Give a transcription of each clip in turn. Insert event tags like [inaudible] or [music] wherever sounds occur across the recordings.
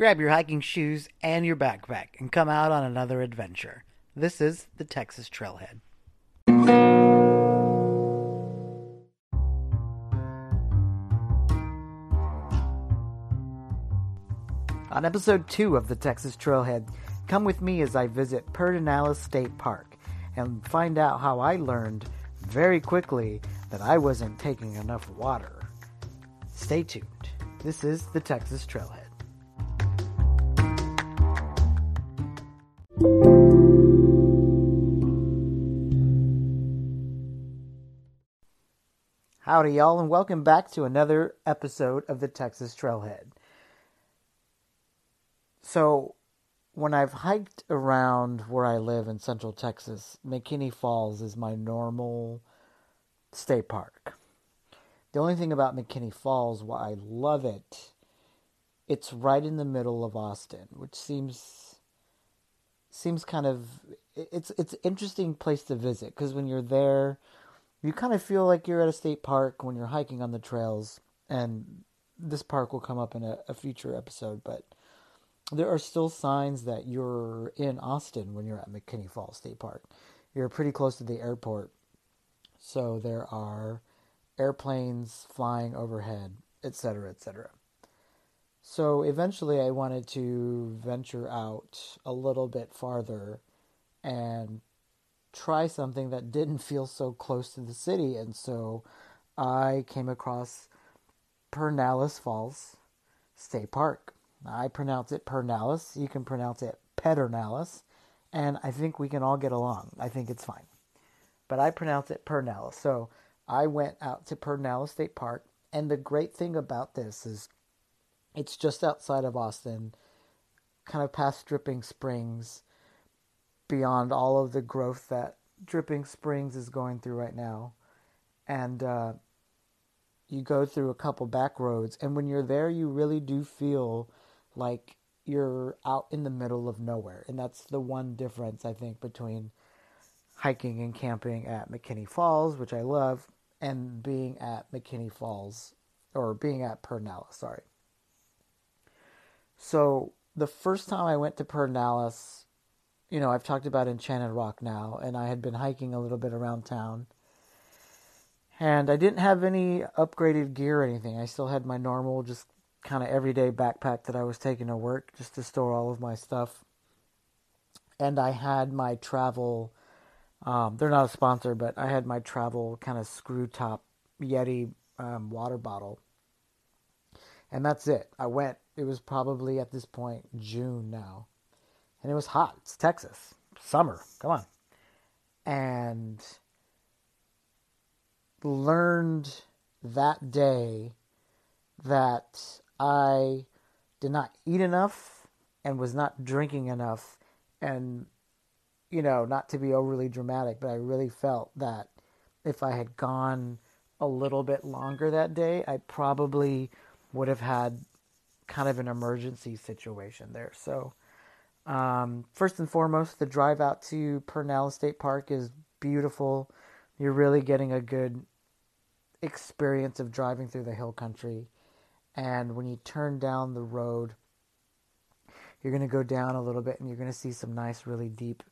Grab your hiking shoes and your backpack and come out on another adventure. This is the Texas Trailhead. On episode 2 of the Texas Trailhead, come with me as I visit Pedernales State Park and find out how I learned very quickly that I wasn't taking enough water. Stay tuned. This is the Texas Trailhead. Howdy, y'all, and welcome back to another episode of the Texas Trailhead. So, when I've hiked around where I live in central Texas, McKinney Falls is my normal state park. The only thing about McKinney Falls, why I love it, it's right in the middle of Austin, which seems seems kind of it's it's an interesting place to visit because when you're there, you kind of feel like you're at a state park when you're hiking on the trails, and this park will come up in a, a future episode, but there are still signs that you're in Austin when you're at McKinney Falls State Park. You're pretty close to the airport, so there are airplanes flying overhead, etc., etc. So eventually, I wanted to venture out a little bit farther and try something that didn't feel so close to the city, and so I came across Pedernales Falls State Park. I pronounce it Pernalis. You can pronounce it Pedernales. And I think we can all get along. I think it's fine. But I pronounce it Pernalis. So I went out to Pedernales State Park. And the great thing about this is it's just outside of Austin, kind of past Dripping Springs, beyond all of the growth that Dripping Springs is going through right now. And uh, you go through a couple back roads. And when you're there, you really do feel like you're out in the middle of nowhere. And that's the one difference, I think, between hiking and camping at McKinney Falls, which I love, and being at McKinney Falls, or being at Pedernales, sorry. So the first time I went to Pedernales, you know, I've talked about Enchanted Rock now, and I had been hiking a little bit around town. And I didn't have any upgraded gear or anything. I still had my normal, just kind of everyday backpack that I was taking to work just to store all of my stuff. And I had my travel, um, they're not a sponsor, but I had my travel kind of screw top Yeti um, water bottle. And that's it. I went, it was probably at this point June now. And it was hot. It's Texas. Summer. Come on. And learned that day that I did not eat enough and was not drinking enough. And, you know, not to be overly dramatic, but I really felt that if I had gone a little bit longer that day, I probably would have had kind of an emergency situation there. So, um, first and foremost, the drive out to Pernell State Park is beautiful. You're really getting a good experience of driving through the hill country. And when you turn down the road, you're going to go down a little bit and you're going to see some nice, really deep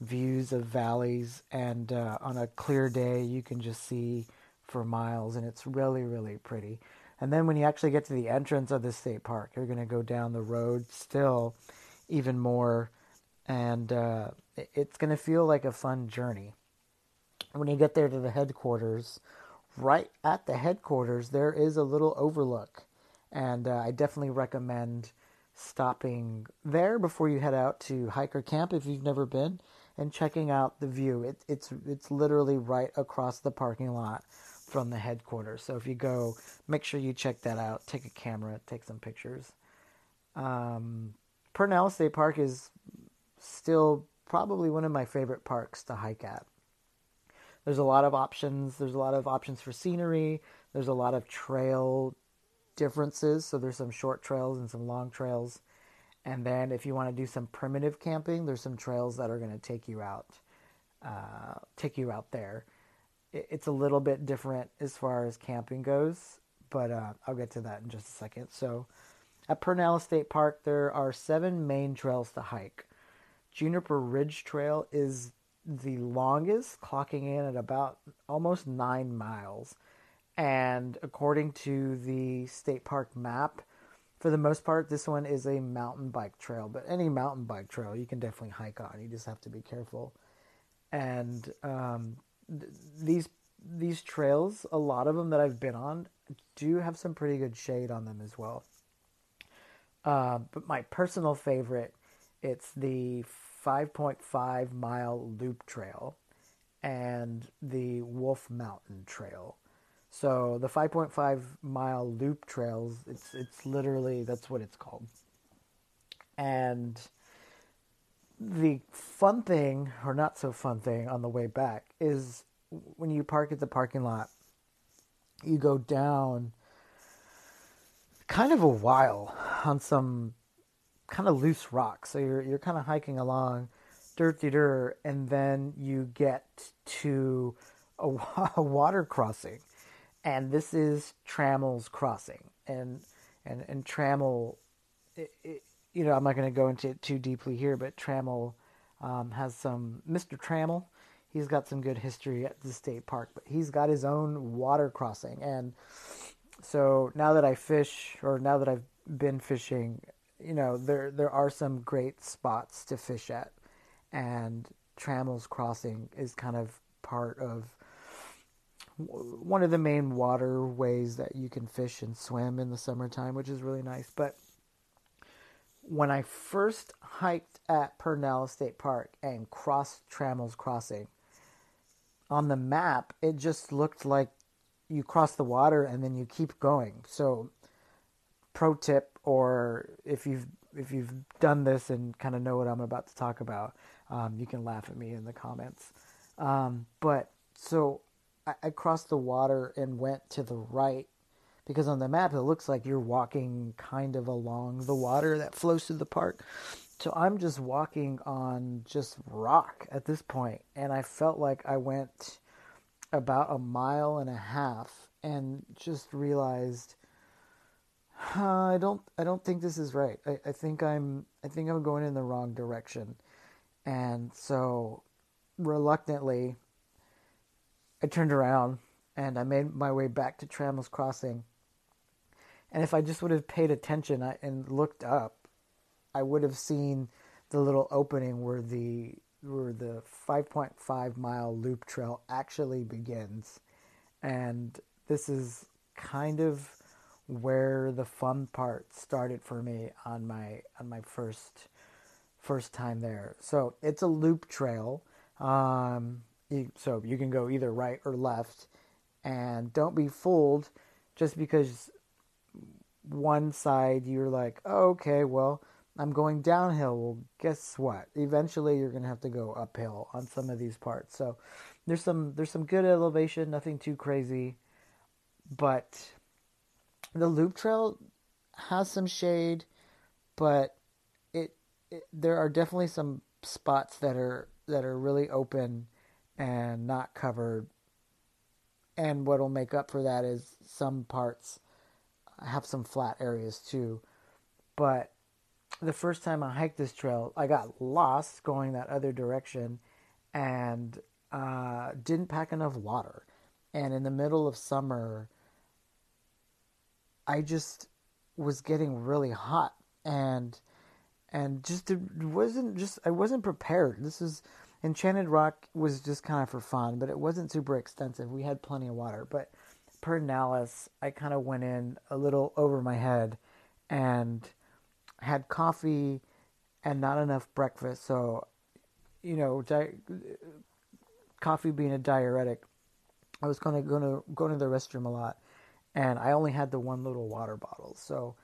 views of valleys. And uh, on a clear day, you can just see for miles, and it's really, really pretty. And then when you actually get to the entrance of the state park, you're going to go down the road still even more, and uh, it's going to feel like a fun journey. When you get there to the headquarters, right at the headquarters, there is a little overlook and uh, I definitely recommend stopping there before you head out to hike or camp if you've never been, and checking out the view. It, it's it's literally right across the parking lot from the headquarters. So if you go, make sure you check that out. Take a camera, take some pictures. Um, Pedernales State Park is still probably one of my favorite parks to hike at. There's a lot of options. There's a lot of options for scenery. There's a lot of trail differences. So there's some short trails and some long trails. And then if you want to do some primitive camping, there's some trails that are going to take you out, uh, take you out there. It's a little bit different as far as camping goes, but uh, I'll get to that in just a second. So at Pernalla State Park, there are seven main trails to hike. Juniper Ridge Trail is the longest, clocking in at about almost nine miles. And according to the state park map, for the most part, this one is a mountain bike trail. But any mountain bike trail, you can definitely hike on. You just have to be careful. And um, th- these these trails, a lot of them that I've been on, do have some pretty good shade on them as well. Uh, but my personal favorite, it's the 5.5 mile loop trail and the Wolf Mountain Trail. So the 5.5 mile loop trails, it's it's literally that's what it's called. And the fun thing or not so fun thing on the way back is when you park at the parking lot, you go down kind of a while on some kind of loose rock. So you're you're kind of hiking along, dirty dirt, and then you get to a, [laughs] a water crossing, and this is Trammell's Crossing, and and and Trammell, it, it, you know, I'm not going to go into it too deeply here, but Trammell um, has some Mr. Trammell. He's got some good history at the state park, but he's got his own water crossing, and so now that I fish, or now that I've been fishing you know there there are some great spots to fish at, and Trammell's Crossing is kind of part of one of the main waterways that you can fish and swim in the summertime, which is really nice. But when I first hiked at Pernell State Park and crossed Trammell's Crossing, on the map it just looked like you cross the water and then you keep going. So, pro tip or if you've if you've done this and kind of know what I'm about to talk about, um, you can laugh at me in the comments. Um, but so I, I crossed the water and went to the right because on the map it looks like you're walking kind of along the water that flows through the park. So I'm just walking on just rock at this point, and I felt like I went about a mile and a half and just realized uh, I don't. I don't think this is right. I, I think I'm. I think I'm going in the wrong direction, and so reluctantly, I turned around and I made my way back to Trammell's Crossing. And if I just would have paid attention and looked up, I would have seen the little opening where the where the 5.5 mile loop trail actually begins, and this is kind of where the fun part started for me on my on my first first time there. So it's a loop trail. Um, so you can go either right or left, and don't be fooled just because one side you're like, oh, okay, well I'm going downhill. Well, guess what? Eventually you're gonna have to go uphill on some of these parts. So there's some there's some good elevation, nothing too crazy, but the loop trail has some shade, but it, it there are definitely some spots that are that are really open and not covered. And what'll make up for that is some parts have some flat areas too. But the first time I hiked this trail, I got lost going that other direction and uh, didn't pack enough water. And in the middle of summer, I just was getting really hot and and just it wasn't just I wasn't prepared. This is Enchanted Rock was just kind of for fun, but it wasn't super extensive. We had plenty of water, but Pernalis, I kind of went in a little over my head and had coffee and not enough breakfast. So, you know, di- coffee being a diuretic, I was going to go to go to the restroom a lot, and I only had the one little water bottle. So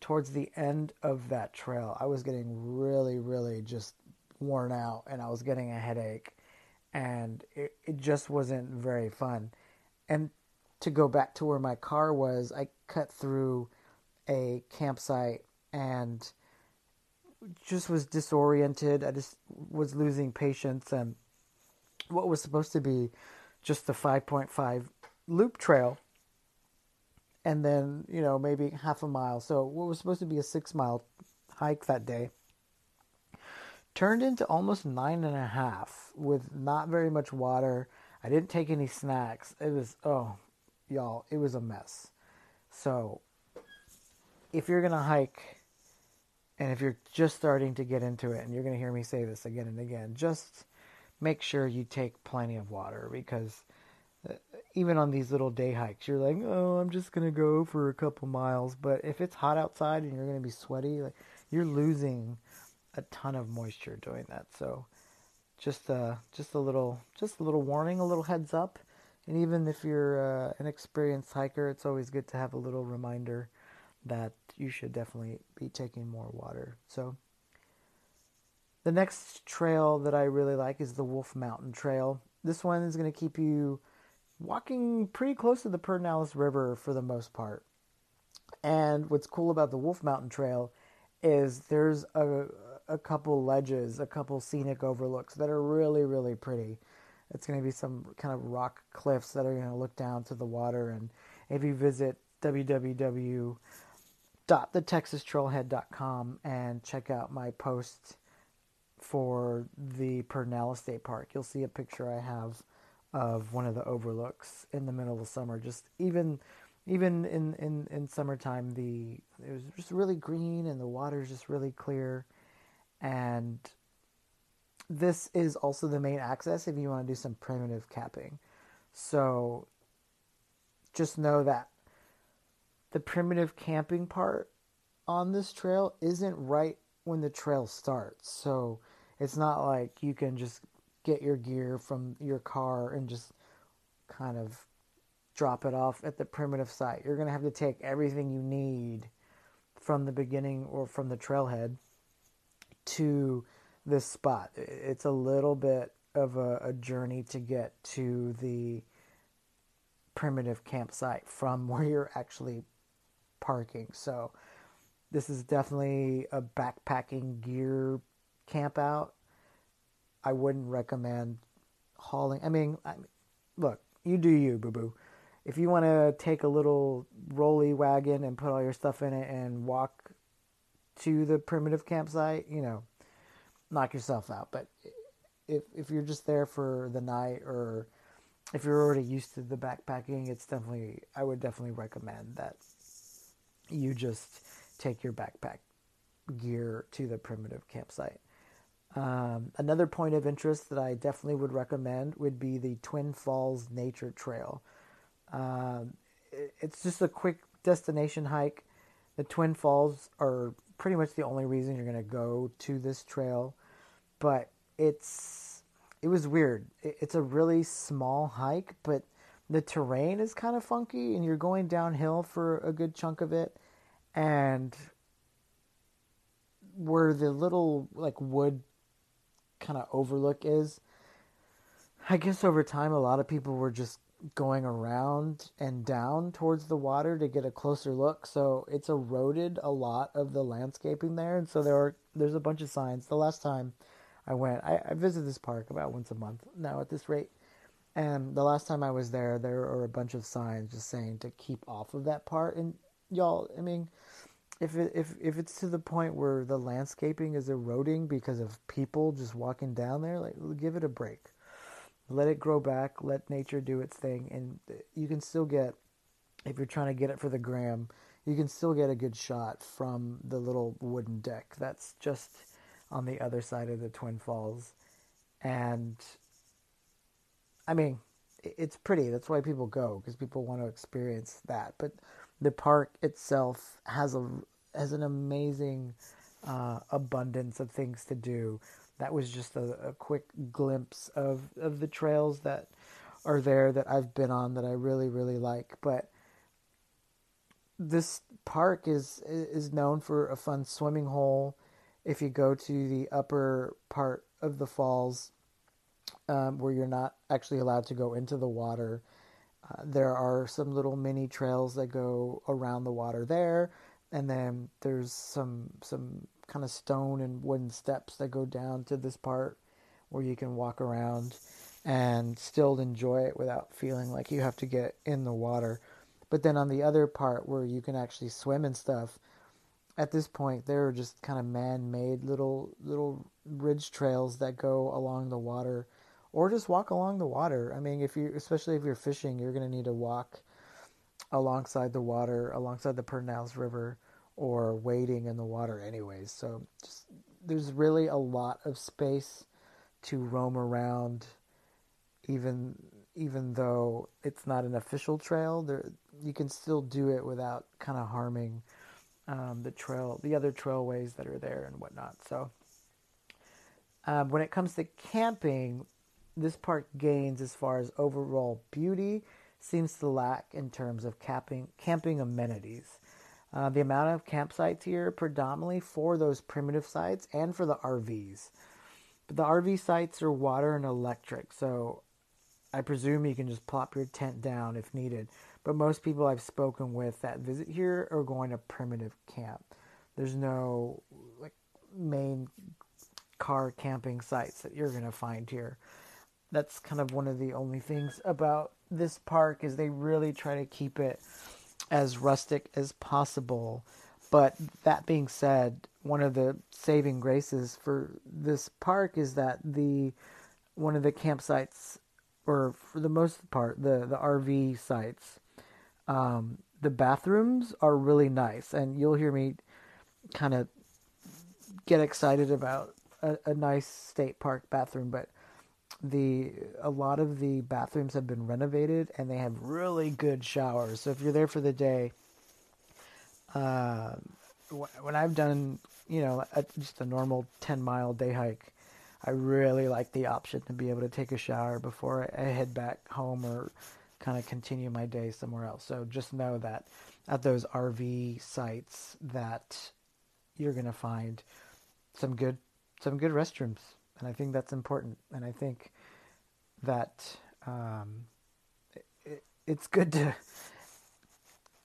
towards the end of that trail, I was getting really, really just worn out and I was getting a headache and it, it just wasn't very fun. And to go back to where my car was, I cut through a campsite and just was disoriented. I just was losing patience and what was supposed to be just the 5.5 loop trail and then you know maybe half a mile. So what was supposed to be a six mile hike that day turned into almost nine and a half with not very much water. I didn't take any snacks. It was oh, y'all, it was a mess. So if you're gonna hike and if you're just starting to get into it and you're gonna hear me say this again and again, just make sure you take plenty of water because uh, even on these little day hikes, you're like, oh, I'm just gonna go for a couple miles. But if it's hot outside and you're gonna be sweaty, like you're losing a ton of moisture doing that. So just a, just a little just a little warning, a little heads up. And even if you're uh, an experienced hiker, it's always good to have a little reminder that you should definitely be taking more water. So the next trail that I really like is the Wolf Mountain Trail. This one is going to keep you walking pretty close to the Pedernales River for the most part. And what's cool about the Wolf Mountain Trail is there's a, a couple ledges, a couple scenic overlooks that are really, really pretty. It's going to be some kind of rock cliffs that are going to look down to the water. And if you visit www.thetexastrailhead.com and check out my post for the Pedernales State Park, you'll see a picture I have of one of the overlooks in the middle of the summer. Just even even in, in, in summertime, the it was just really green and the water's just really clear. And this is also the main access if you want to do some primitive capping. So just know that the primitive camping part on this trail isn't right when the trail starts. So it's not like you can just get your gear from your car and just kind of drop it off at the primitive site. You're going to have to take everything you need from the beginning or from the trailhead to this spot. It's a little bit of a, a journey to get to the primitive campsite from [laughs] where you're actually parking. So this is definitely a backpacking gear camp out. I wouldn't recommend hauling. I mean, I, look, you do you, boo boo. If you want to take a little rolly wagon and put all your stuff in it and walk to the primitive campsite, you know, knock yourself out. But if if you're just there for the night or if you're already used to the backpacking, it's definitely I would definitely recommend that you just take your backpack gear to the primitive campsite. Um, another point of interest that I definitely would recommend would be the Twin Falls Nature Trail. Um, it's just a quick destination hike. The Twin Falls are pretty much the only reason you're going to go to this trail, but it's it was weird. It's a really small hike, but the terrain is kind of funky, and you're going downhill for a good chunk of it, and where the little like wood kind of overlook is. I guess over time, a lot of people were just going around and down towards the water to get a closer look. So it's eroded a lot of the landscaping there, and so there are there's a bunch of signs. The last time I went, I, I visit this park about once a month now at this rate, and the last time I was there, there are a bunch of signs just saying to keep off of that part. And y'all, I mean, if it, if if it's to the point where the landscaping is eroding because of people just walking down there, like give it a break. Let it grow back, let nature do its thing and you can still get if you're trying to get it for the gram, you can still get a good shot from the little wooden deck that's just on the other side of the Twin Falls. And I mean, it's pretty. That's why people go because people want to experience that. But the park itself has a has an amazing uh, abundance of things to do. That was just a, a quick glimpse of, of the trails that are there that I've been on that I really really like. But this park is is known for a fun swimming hole. If you go to the upper part of the falls, um, where you're not actually allowed to go into the water, there are some little mini trails that go around the water there and then there's some some kind of stone and wooden steps that go down to this part where you can walk around and still enjoy it without feeling like you have to get in the water. But then on the other part where you can actually swim and stuff, at this point there are just kind of man-made little little ridge trails that go along the water or just walk along the water. I mean, if you especially if you're fishing, you're going to need to walk alongside the water, alongside the Pedernales River or wading in the water anyways. So just there's really a lot of space to roam around even even though it's not an official trail there you can still do it without kind of harming um, the trail the other trailways that are there and whatnot so um, when it comes to camping this park gains as far as overall beauty seems to lack in terms of camping camping amenities uh, the amount of campsites here predominantly for those primitive sites and for the RVs. But the RV sites are water and electric, so I presume you can just plop your tent down if needed. But most people I've spoken with that visit here are going to primitive camp. There's no like main car camping sites that you're going to find here. That's kind of one of the only things about this park is they really try to keep it as rustic as possible. But that being said, one of the saving graces for this park is that the one of the campsites, or for the most part, the the RV sites, um, the bathrooms are really nice, and you'll hear me kind of get excited about a, a nice state park bathroom, but the a lot of the bathrooms have been renovated and they have really good showers. So if you're there for the day, uh, when I've done you know a, just a normal ten mile day hike, I really like the option to be able to take a shower before I, head back home or kind of continue my day somewhere else. So just know that at those RV sites that you're gonna find some good some good restrooms and I think that's important. And I think that um, it, it's good to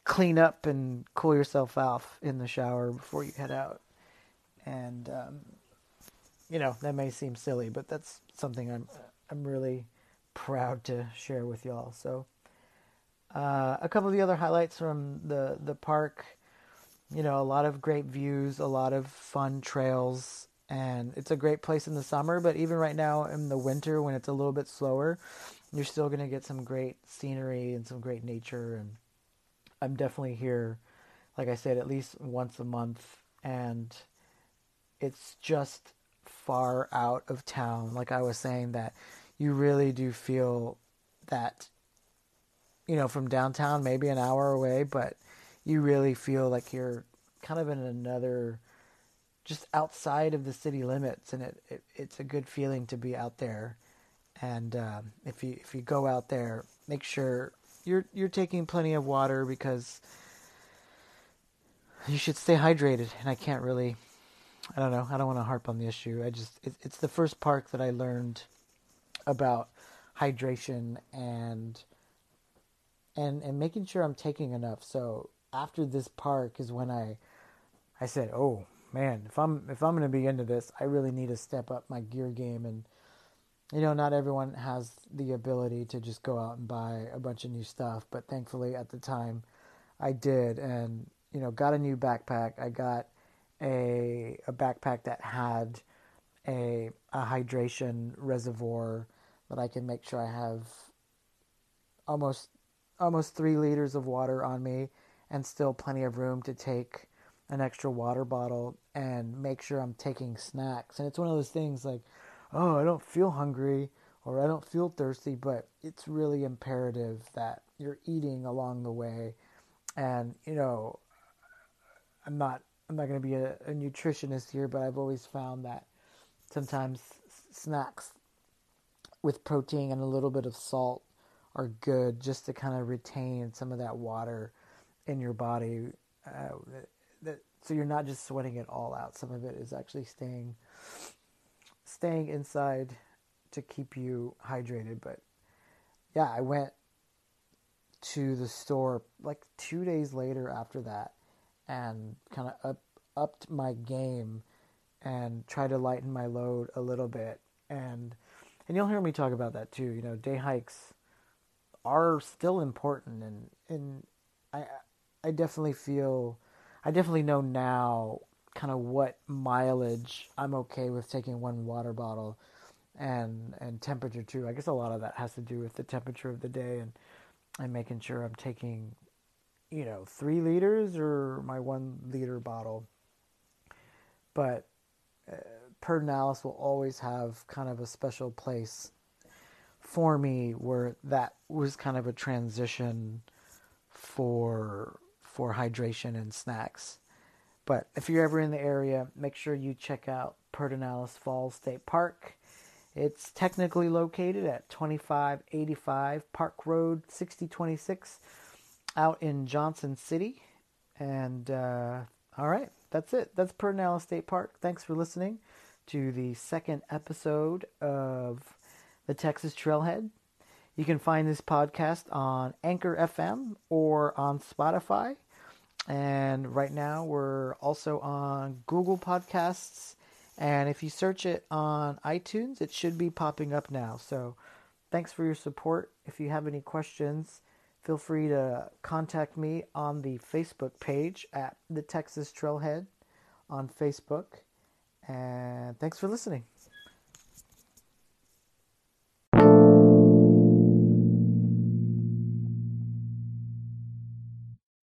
clean up and cool yourself off in the shower before you head out. And um, you know that may seem silly, but that's something I'm I'm really proud to share with y'all. So uh, a couple of the other highlights from the the park, you know, a lot of great views, a lot of fun trails and it's a great place in the summer but even right now in the winter when it's a little bit slower you're still going to get some great scenery and some great nature and i'm definitely here like i said at least once a month and it's just far out of town. Like i was saying that you really do feel that you know from downtown maybe an hour away but you really feel like you're kind of in another just outside of the city limits, and it, it it's a good feeling to be out there. And um, if you if you go out there, make sure you're you're taking plenty of water because you should stay hydrated. And I can't really, I don't know, I don't want to harp on the issue. I just it, it's the first park that I learned about hydration and and and making sure I'm taking enough. So after this park is when I I said, "Oh, man, if I'm if I'm going to be into this, I really need to step up my gear game and you know, not everyone has the ability to just go out and buy a bunch of new stuff, but thankfully at the time I did and you know, got a new backpack. I got a a backpack that had a a hydration reservoir that I can make sure I have almost almost 3 liters of water on me and still plenty of room to take an extra water bottle and make sure I'm taking snacks. And it's one of those things like, oh, I don't feel hungry or I don't feel thirsty, but it's really imperative that you're eating along the way. And, you know, I'm not I'm not going to be a, a nutritionist here, but I've always found that sometimes snacks with protein and a little bit of salt are good just to kind of retain some of that water in your body. Uh, that so you're not just sweating it all out. Some of it is actually staying staying inside to keep you hydrated. But yeah, I went to the store like two days later after that and kind of up upped my game and tried to lighten my load a little bit and and you'll hear me talk about that too you know day hikes are still important and and I I definitely feel I definitely know now kind of what mileage I'm okay with taking one water bottle and and temperature too. I guess a lot of that has to do with the temperature of the day and and making sure I'm taking you know, 3 liters or my 1 liter bottle. But uh, will always have kind of a special place for me where that was kind of a transition for for hydration and snacks. But if you're ever in the area, make sure you check out Pedernales Falls State Park. It's technically located at 2585 Park Road 6026 out in Johnson City. And uh, all right, that's it. That's Pedernales State Park. Thanks for listening to the second episode of the Texas Trailhead. You can find this podcast on Anchor FM or on Spotify. And right now we're also on Google Podcasts. And if you search it on iTunes, it should be popping up now. So thanks for your support. If you have any questions, feel free to contact me on the Facebook page at the Texas Trailhead on Facebook. And thanks for listening.